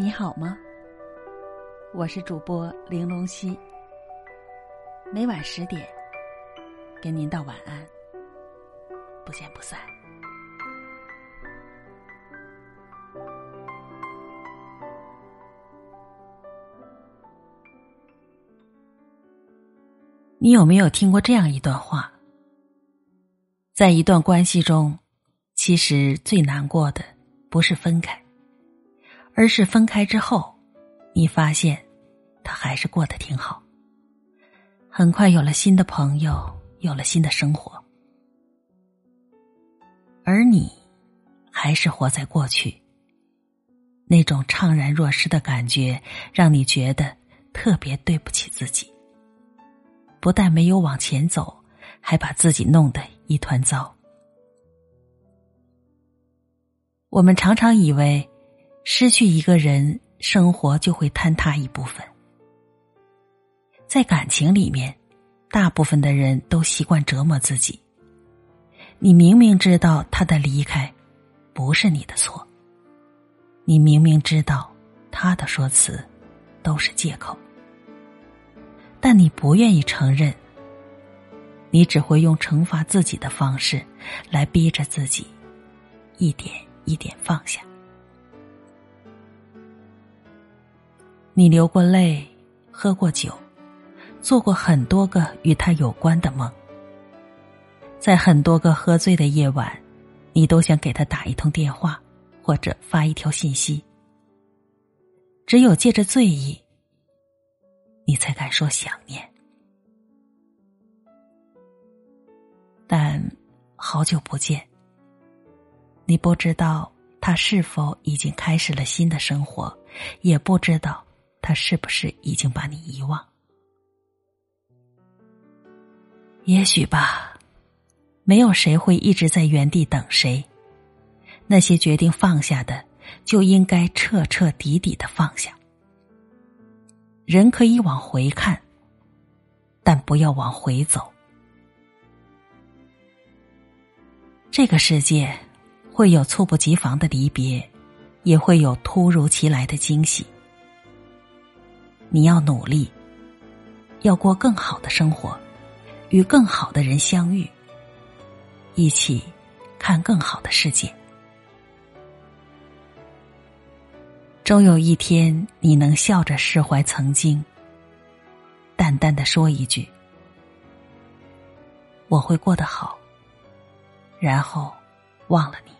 你好吗？我是主播玲珑溪，每晚十点跟您道晚安，不见不散。你有没有听过这样一段话？在一段关系中，其实最难过的不是分开。而是分开之后，你发现他还是过得挺好。很快有了新的朋友，有了新的生活，而你还是活在过去。那种怅然若失的感觉，让你觉得特别对不起自己。不但没有往前走，还把自己弄得一团糟。我们常常以为。失去一个人，生活就会坍塌一部分。在感情里面，大部分的人都习惯折磨自己。你明明知道他的离开不是你的错，你明明知道他的说辞都是借口，但你不愿意承认。你只会用惩罚自己的方式来逼着自己一点一点放下。你流过泪，喝过酒，做过很多个与他有关的梦。在很多个喝醉的夜晚，你都想给他打一通电话，或者发一条信息。只有借着醉意，你才敢说想念。但好久不见，你不知道他是否已经开始了新的生活，也不知道。他是不是已经把你遗忘？也许吧，没有谁会一直在原地等谁。那些决定放下的，就应该彻彻底底的放下。人可以往回看，但不要往回走。这个世界会有猝不及防的离别，也会有突如其来的惊喜。你要努力，要过更好的生活，与更好的人相遇，一起看更好的世界。终有一天，你能笑着释怀曾经，淡淡的说一句：“我会过得好。”然后忘了你。